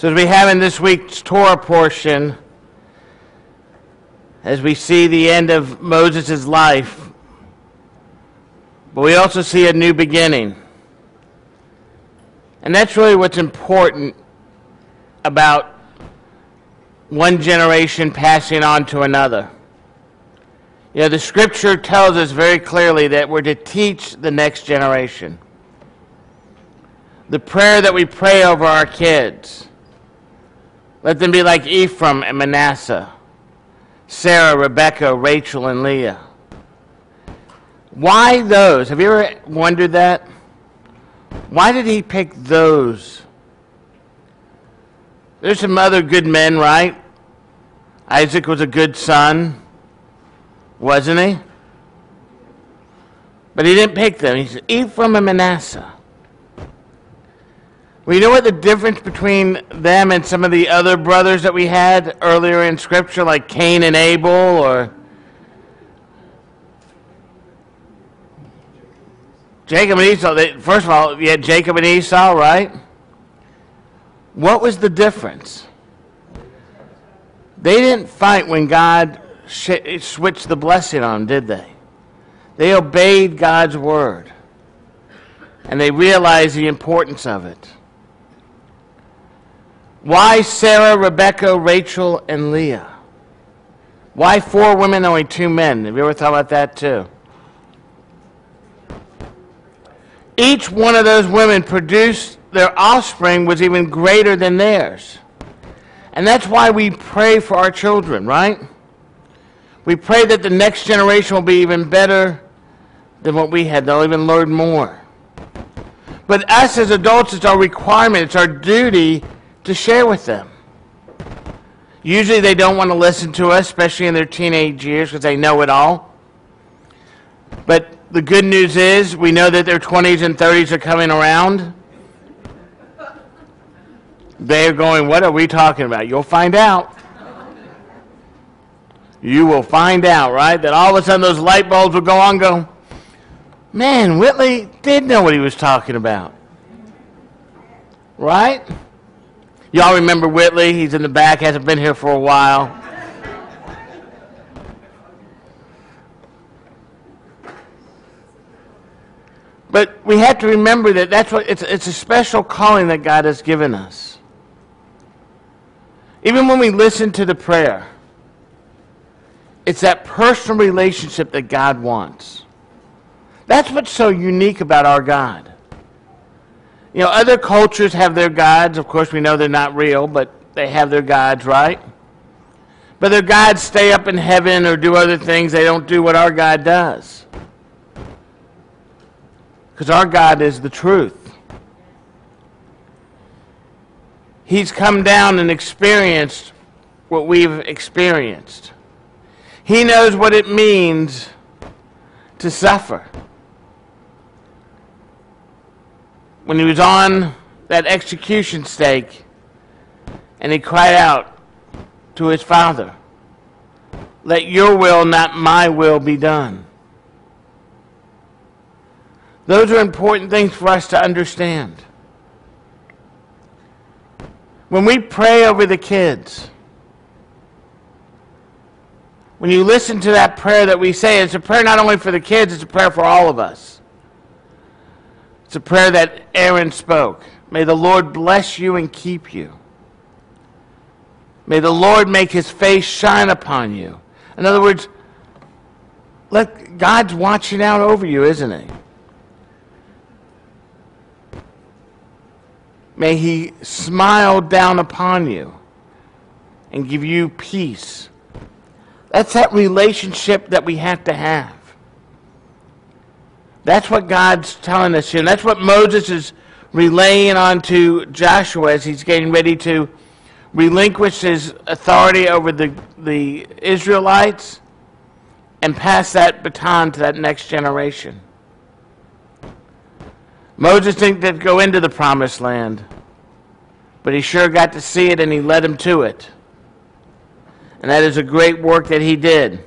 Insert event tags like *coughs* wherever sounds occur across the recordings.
So, as we have in this week's Torah portion, as we see the end of Moses' life, but we also see a new beginning. And that's really what's important about one generation passing on to another. You know, the scripture tells us very clearly that we're to teach the next generation. The prayer that we pray over our kids, let them be like Ephraim and Manasseh, Sarah, Rebecca, Rachel, and Leah. Why those? Have you ever wondered that? Why did he pick those? There's some other good men, right? Isaac was a good son, wasn't he? But he didn't pick them. He said, Ephraim and Manasseh. Well, you know what the difference between them and some of the other brothers that we had earlier in Scripture, like Cain and Abel, or Jacob and Esau, they, first of all, you had Jacob and Esau, right? What was the difference? They didn't fight when God sh- switched the blessing on them, did they? They obeyed God's word. And they realized the importance of it. Why Sarah, Rebecca, Rachel, and Leah? Why four women, only two men? Have you ever thought about that too? each one of those women produced their offspring was even greater than theirs. And that's why we pray for our children, right? We pray that the next generation will be even better than what we had. They'll even learn more. But us as adults, it's our requirement, it's our duty to share with them. Usually they don't want to listen to us, especially in their teenage years, because they know it all. But the good news is we know that their 20s and 30s are coming around. They're going, What are we talking about? You'll find out. You will find out, right? That all of a sudden those light bulbs will go on go, Man, Whitley did know what he was talking about. Right? Y'all remember Whitley? He's in the back, hasn't been here for a while. But we have to remember that that's what it's, it's a special calling that God has given us. Even when we listen to the prayer, it's that personal relationship that God wants. That's what's so unique about our God. You know, other cultures have their gods. Of course, we know they're not real, but they have their gods, right? But their gods stay up in heaven or do other things. They don't do what our God does. Because our God is the truth. He's come down and experienced what we've experienced. He knows what it means to suffer. When he was on that execution stake and he cried out to his father, Let your will, not my will, be done. Those are important things for us to understand. When we pray over the kids, when you listen to that prayer that we say, it's a prayer not only for the kids, it's a prayer for all of us. It's a prayer that Aaron spoke. May the Lord bless you and keep you. May the Lord make his face shine upon you. In other words, let God's watching out over you, isn't he? May he smile down upon you and give you peace. That's that relationship that we have to have. That's what God's telling us here. And that's what Moses is relaying on to Joshua as he's getting ready to relinquish his authority over the, the Israelites and pass that baton to that next generation. Moses didn't go into the promised land, but he sure got to see it and he led him to it. And that is a great work that he did.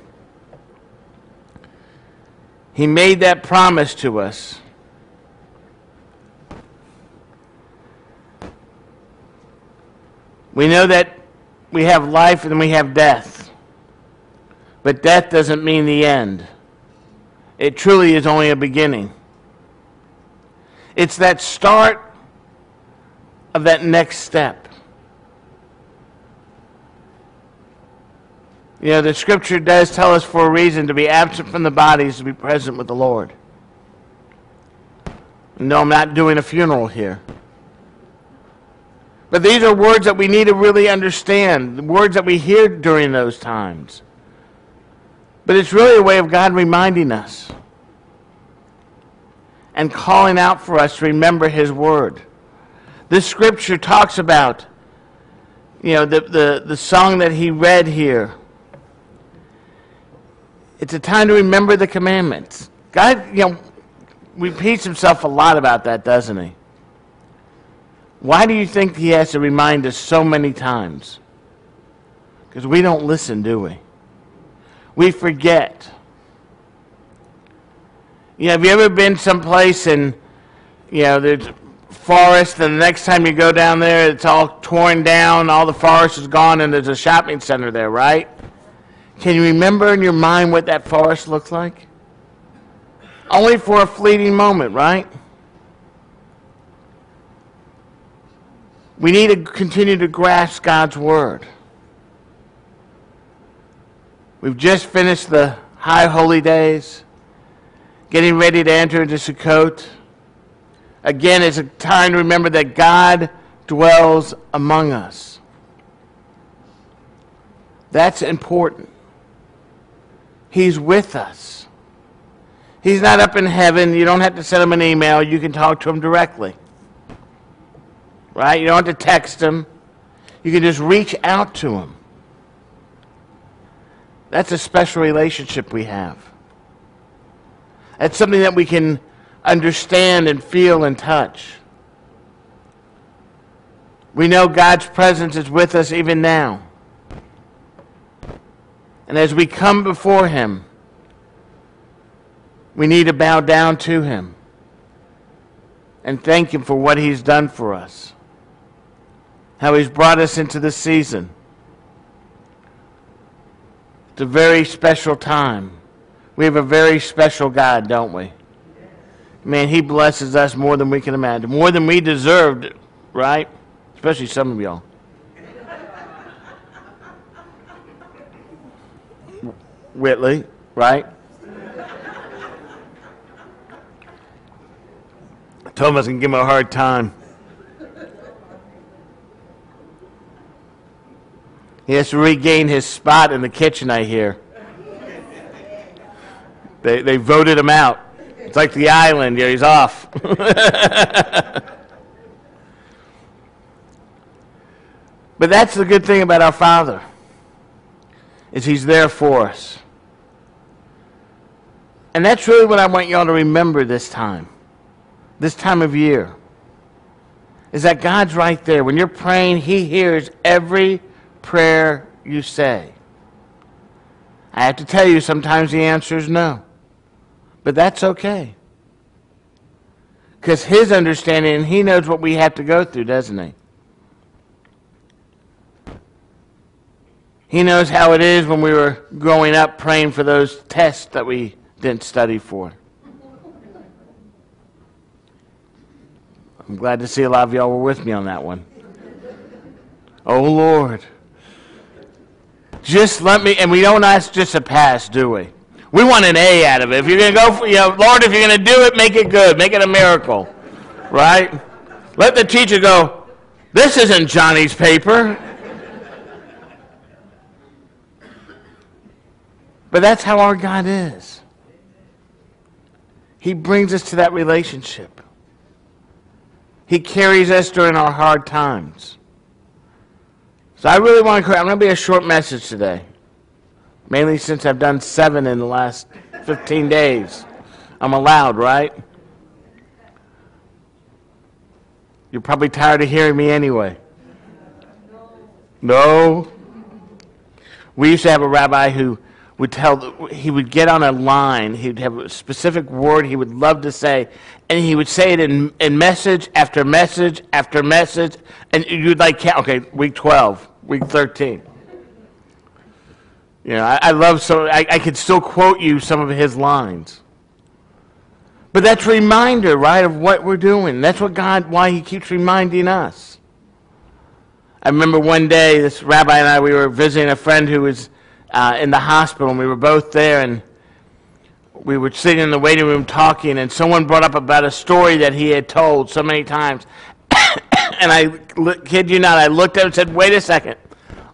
He made that promise to us. We know that we have life and we have death. But death doesn't mean the end. It truly is only a beginning. It's that start of that next step. You know, the scripture does tell us for a reason to be absent from the bodies to be present with the Lord. No, I'm not doing a funeral here. But these are words that we need to really understand, the words that we hear during those times. But it's really a way of God reminding us and calling out for us to remember His Word. This scripture talks about, you know, the, the, the song that he read here. It's a time to remember the commandments. God, you know, repeats himself a lot about that, doesn't he? Why do you think he has to remind us so many times? Because we don't listen, do we? We forget. You know, have you ever been someplace and, you know, there's forest, and the next time you go down there, it's all torn down, all the forest is gone, and there's a shopping center there, right? Can you remember in your mind what that forest looks like? Only for a fleeting moment, right? We need to continue to grasp God's Word. We've just finished the high holy days, getting ready to enter into Sukkot. Again, it's a time to remember that God dwells among us. That's important. He's with us. He's not up in heaven. You don't have to send him an email. You can talk to him directly. Right? You don't have to text him. You can just reach out to him. That's a special relationship we have. That's something that we can understand and feel and touch. We know God's presence is with us even now. And as we come before Him, we need to bow down to Him and thank Him for what He's done for us, how He's brought us into this season. It's a very special time. We have a very special God, don't we? Man, He blesses us more than we can imagine, more than we deserved, right? Especially some of y'all. Whitley, right? Thomas can give him a hard time. He has to regain his spot in the kitchen, I hear. They, they voted him out. It's like the island. Yeah, he's off. *laughs* but that's the good thing about our Father is he's there for us. And that's really what I want y'all to remember this time, this time of year, is that God's right there. When you're praying, He hears every prayer you say. I have to tell you, sometimes the answer is no. But that's okay. Because His understanding, He knows what we have to go through, doesn't He? He knows how it is when we were growing up praying for those tests that we didn't study for. I'm glad to see a lot of y'all were with me on that one. Oh, Lord. Just let me, and we don't ask just a pass, do we? We want an A out of it. If you're going to go for, you know, Lord, if you're going to do it, make it good. Make it a miracle. Right? Let the teacher go, this isn't Johnny's paper. But that's how our God is. He brings us to that relationship. He carries us during our hard times. So I really want to, I'm going to be a short message today. Mainly since I've done seven in the last 15 days. I'm allowed, right? You're probably tired of hearing me anyway. No. We used to have a rabbi who would tell, he would get on a line, he'd have a specific word he would love to say, and he would say it in, in message after message after message, and you'd like, count, okay, week 12, week 13. You know, I, I love so, I, I could still quote you some of his lines. But that's a reminder, right, of what we're doing. That's what God, why he keeps reminding us. I remember one day, this rabbi and I, we were visiting a friend who was uh, in the hospital, and we were both there, and we were sitting in the waiting room talking, and someone brought up about a story that he had told so many times. *coughs* and I kid you not, I looked at him and said, Wait a second.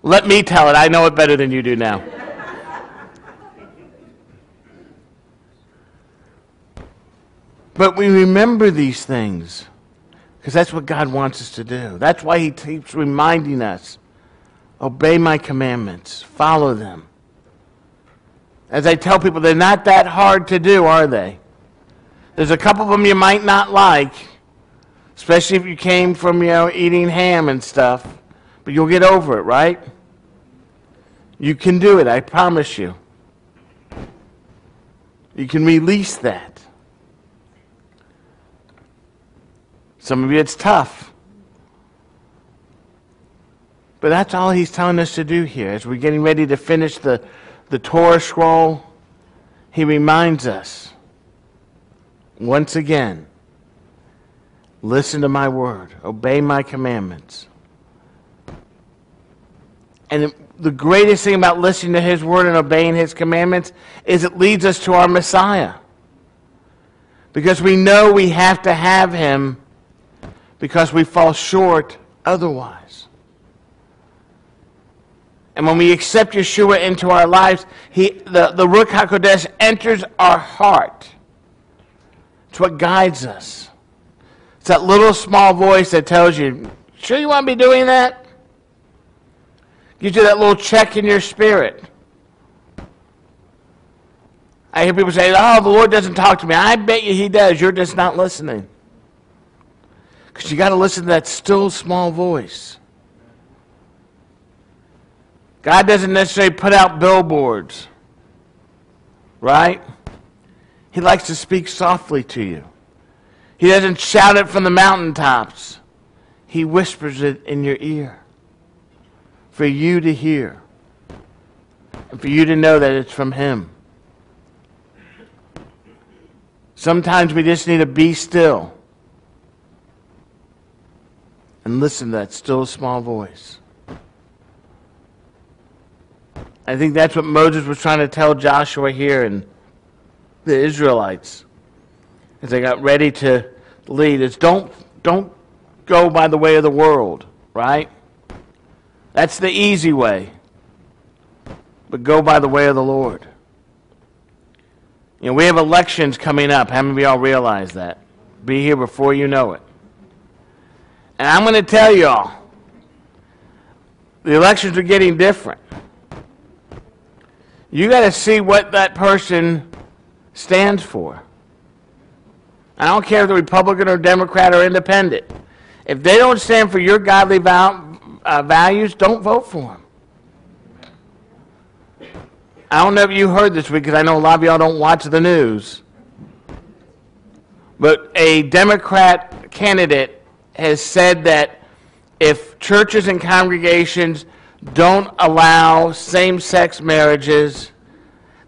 Let me tell it. I know it better than you do now. but we remember these things because that's what God wants us to do. That's why He keeps reminding us obey my commandments, follow them. As I tell people, they're not that hard to do, are they? There's a couple of them you might not like, especially if you came from, you know, eating ham and stuff, but you'll get over it, right? You can do it, I promise you. You can release that. Some of you, it's tough. But that's all he's telling us to do here. As we're getting ready to finish the, the Torah scroll, he reminds us once again listen to my word, obey my commandments. And the greatest thing about listening to his word and obeying his commandments is it leads us to our Messiah. Because we know we have to have him because we fall short otherwise. And when we accept Yeshua into our lives, he, the, the Ruach HaKodesh enters our heart. It's what guides us. It's that little small voice that tells you, sure you want to be doing that? Gives you that little check in your spirit. I hear people say, oh, the Lord doesn't talk to me. I bet you he does. You're just not listening. Because you got to listen to that still small voice. God doesn't necessarily put out billboards, right? He likes to speak softly to you. He doesn't shout it from the mountaintops. He whispers it in your ear for you to hear and for you to know that it's from Him. Sometimes we just need to be still and listen to that still small voice. I think that's what Moses was trying to tell Joshua here and the Israelites as they got ready to lead is don't don't go by the way of the world, right? That's the easy way. But go by the way of the Lord. You know, we have elections coming up. How many of y'all realize that? Be here before you know it. And I'm going to tell y'all, the elections are getting different. You got to see what that person stands for. I don't care if they're Republican or Democrat or Independent. If they don't stand for your godly val- uh, values, don't vote for them. I don't know if you heard this week because I know a lot of y'all don't watch the news. But a Democrat candidate has said that if churches and congregations don't allow same-sex marriages,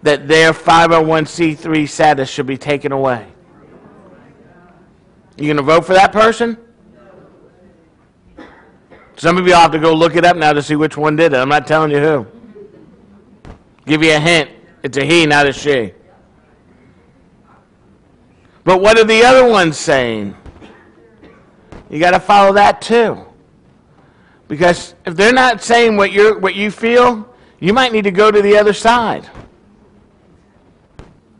that their 501c3 status should be taken away. You going to vote for that person? Some of you have to go look it up now to see which one did it. I'm not telling you who. Give you a hint. It's a he, not a she. But what are the other ones saying? You got to follow that too. Because if they're not saying what, you what you feel, you might need to go to the other side.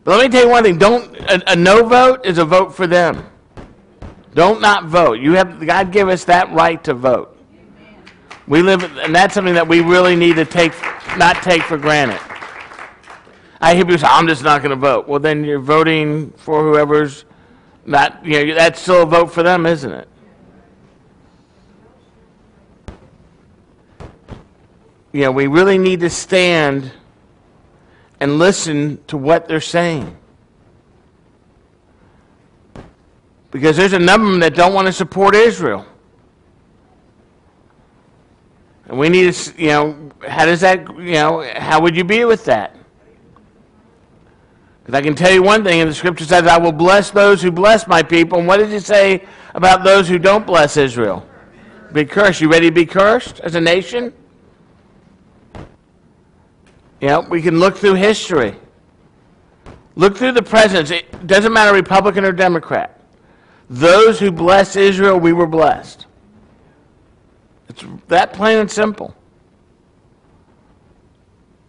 But let me tell you one thing: don't a, a no vote is a vote for them. Don't not vote. You have God give us that right to vote. We live, and that's something that we really need to take, not take for granted. I hear people say, "I'm just not going to vote." Well, then you're voting for whoever's not. You know, that's still a vote for them, isn't it? You know, we really need to stand and listen to what they're saying. Because there's a number of them that don't want to support Israel. And we need to, you know, how does that, you know, how would you be with that? Because I can tell you one thing, and the scripture says, I will bless those who bless my people. And what does it say about those who don't bless Israel? Be cursed. You ready to be cursed as a nation? You know, we can look through history. Look through the presidents. It doesn't matter Republican or Democrat. Those who bless Israel, we were blessed. It's that plain and simple.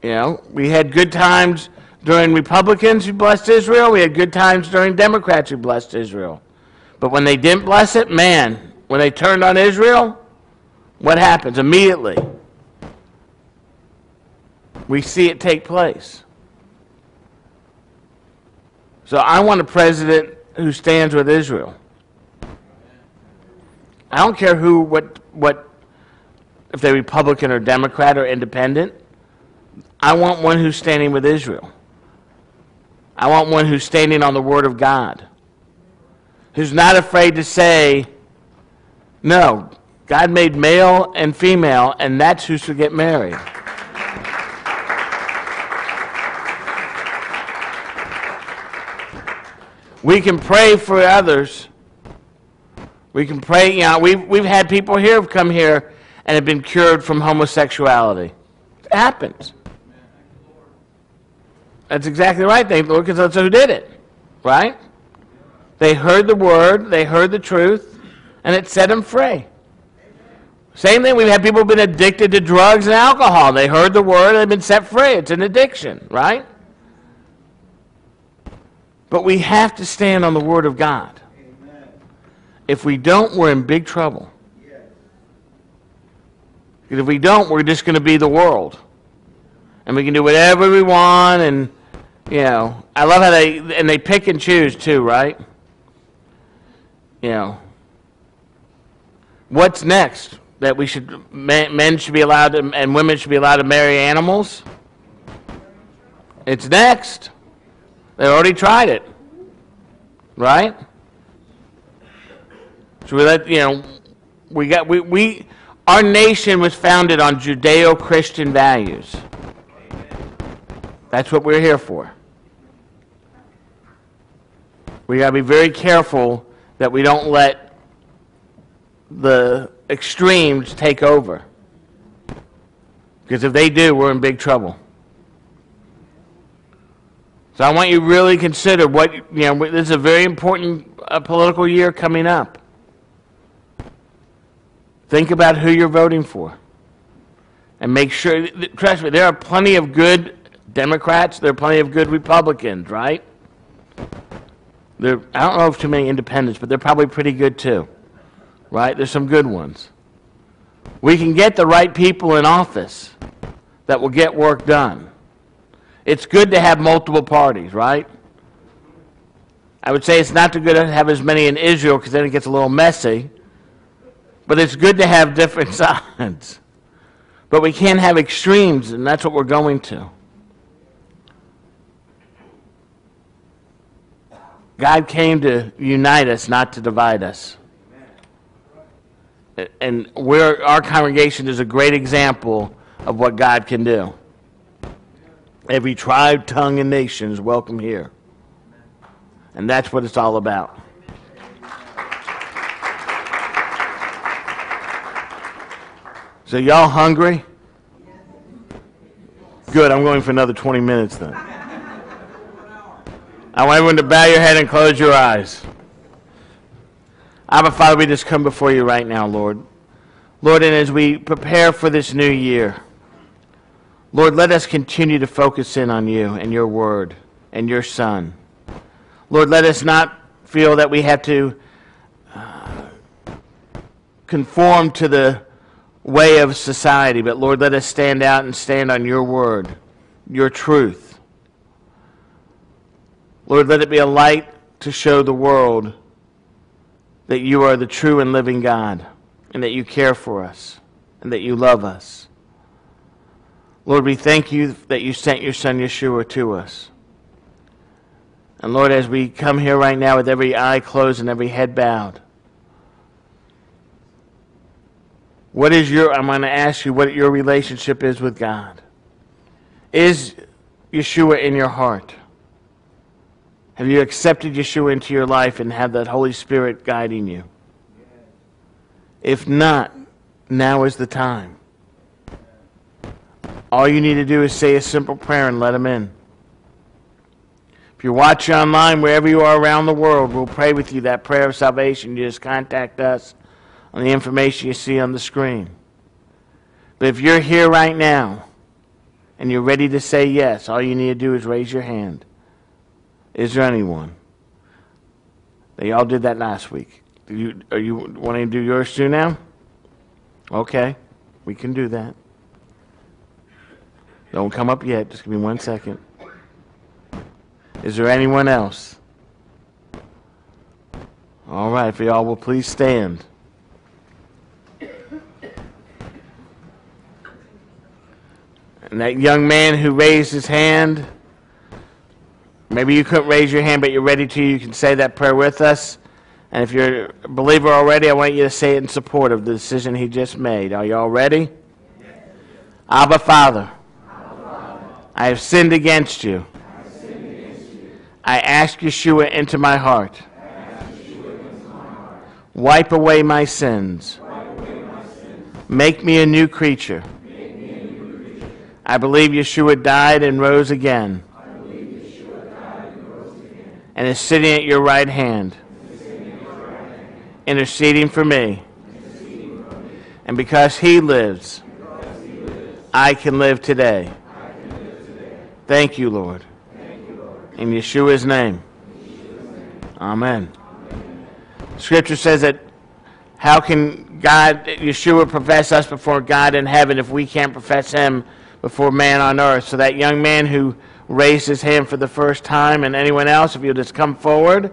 You know, we had good times during Republicans who blessed Israel. We had good times during Democrats who blessed Israel. But when they didn't bless it, man, when they turned on Israel, what happens immediately? We see it take place. So I want a president who stands with Israel. I don't care who, what, what, if they're Republican or Democrat or independent. I want one who's standing with Israel. I want one who's standing on the Word of God, who's not afraid to say, no, God made male and female, and that's who should get married. We can pray for others. We can pray, you know, we've, we've had people here have come here and have been cured from homosexuality. It happens. That's exactly right, thank the Lord, because that's who did it, right? They heard the word, they heard the truth, and it set them free. Same thing, we've had people who've been addicted to drugs and alcohol. They heard the word, they've been set free. It's an addiction, right? But we have to stand on the word of God. If we don't, we're in big trouble. Because if we don't, we're just going to be the world. And we can do whatever we want and you know, I love how they and they pick and choose too, right? You know, what's next? That we should men, men should be allowed to, and women should be allowed to marry animals. It's next. They already tried it, right? So we let you know. We got we we our nation was founded on Judeo-Christian values. That's what we're here for. We got to be very careful that we don't let the extremes take over. Because if they do, we're in big trouble. So I want you to really consider what, you know, this is a very important uh, political year coming up. Think about who you're voting for. And make sure, trust me, there are plenty of good Democrats, there are plenty of good Republicans, right? There, I don't know if too many independents, but they're probably pretty good too, right? There's some good ones. We can get the right people in office that will get work done. It's good to have multiple parties, right? I would say it's not too good to have as many in Israel because then it gets a little messy. But it's good to have different *laughs* sides. But we can't have extremes, and that's what we're going to. God came to unite us, not to divide us. And our congregation is a great example of what God can do. Every tribe, tongue, and nation is welcome here. And that's what it's all about. So, y'all hungry? Good, I'm going for another 20 minutes then. I want everyone to bow your head and close your eyes. Abba, Father, we just come before you right now, Lord. Lord, and as we prepare for this new year, Lord, let us continue to focus in on you and your word and your son. Lord, let us not feel that we have to uh, conform to the way of society, but Lord, let us stand out and stand on your word, your truth. Lord, let it be a light to show the world that you are the true and living God and that you care for us and that you love us. Lord, we thank you that you sent your son Yeshua to us. And Lord, as we come here right now with every eye closed and every head bowed, what is your, I'm going to ask you what your relationship is with God. Is Yeshua in your heart? Have you accepted Yeshua into your life and have that Holy Spirit guiding you? If not, now is the time. All you need to do is say a simple prayer and let him in. If you're watching online, wherever you are around the world, we'll pray with you that prayer of salvation. You just contact us on the information you see on the screen. But if you're here right now and you're ready to say yes, all you need to do is raise your hand. Is there anyone? They all did that last week. Do you, are you wanting to do yours too now? Okay, we can do that. Don't come up yet. Just give me one second. Is there anyone else? All right, if y'all will please stand. And that young man who raised his hand, maybe you couldn't raise your hand, but you're ready to, you can say that prayer with us. And if you're a believer already, I want you to say it in support of the decision he just made. Are you all ready? Abba, Father. I have sinned against you. I ask Yeshua into my heart. Wipe away my sins. Make me a new creature. I believe Yeshua died and rose again. And is sitting at your right hand, interceding for me. And because he lives, I can live today. Thank you, Lord. In Yeshua's name. Amen. Scripture says that how can God, Yeshua, profess us before God in heaven if we can't profess him before man on earth? So that young man who raised his hand for the first time and anyone else, if you'll just come forward.